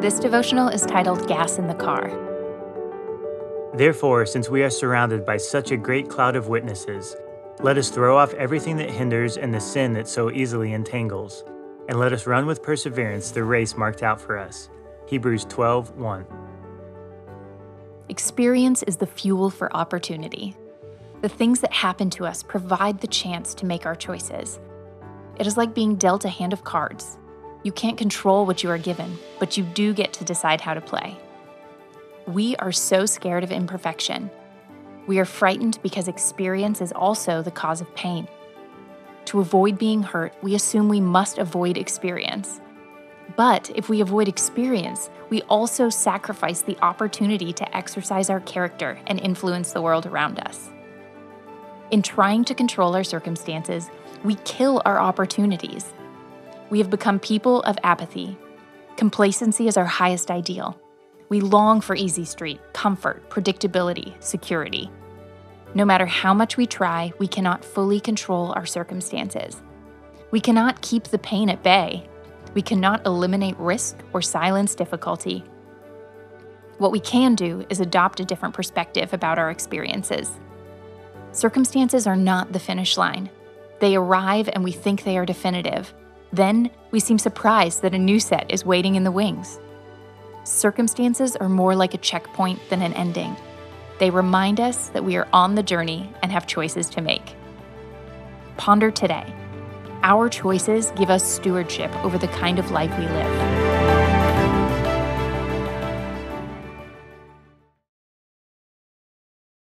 This devotional is titled Gas in the Car. Therefore, since we are surrounded by such a great cloud of witnesses, let us throw off everything that hinders and the sin that so easily entangles, and let us run with perseverance the race marked out for us. Hebrews 12 1. Experience is the fuel for opportunity. The things that happen to us provide the chance to make our choices. It is like being dealt a hand of cards. You can't control what you are given, but you do get to decide how to play. We are so scared of imperfection. We are frightened because experience is also the cause of pain. To avoid being hurt, we assume we must avoid experience. But if we avoid experience, we also sacrifice the opportunity to exercise our character and influence the world around us. In trying to control our circumstances, we kill our opportunities. We have become people of apathy. Complacency is our highest ideal. We long for easy street, comfort, predictability, security. No matter how much we try, we cannot fully control our circumstances. We cannot keep the pain at bay. We cannot eliminate risk or silence difficulty. What we can do is adopt a different perspective about our experiences. Circumstances are not the finish line. They arrive and we think they are definitive. Then we seem surprised that a new set is waiting in the wings. Circumstances are more like a checkpoint than an ending. They remind us that we are on the journey and have choices to make. Ponder today. Our choices give us stewardship over the kind of life we live.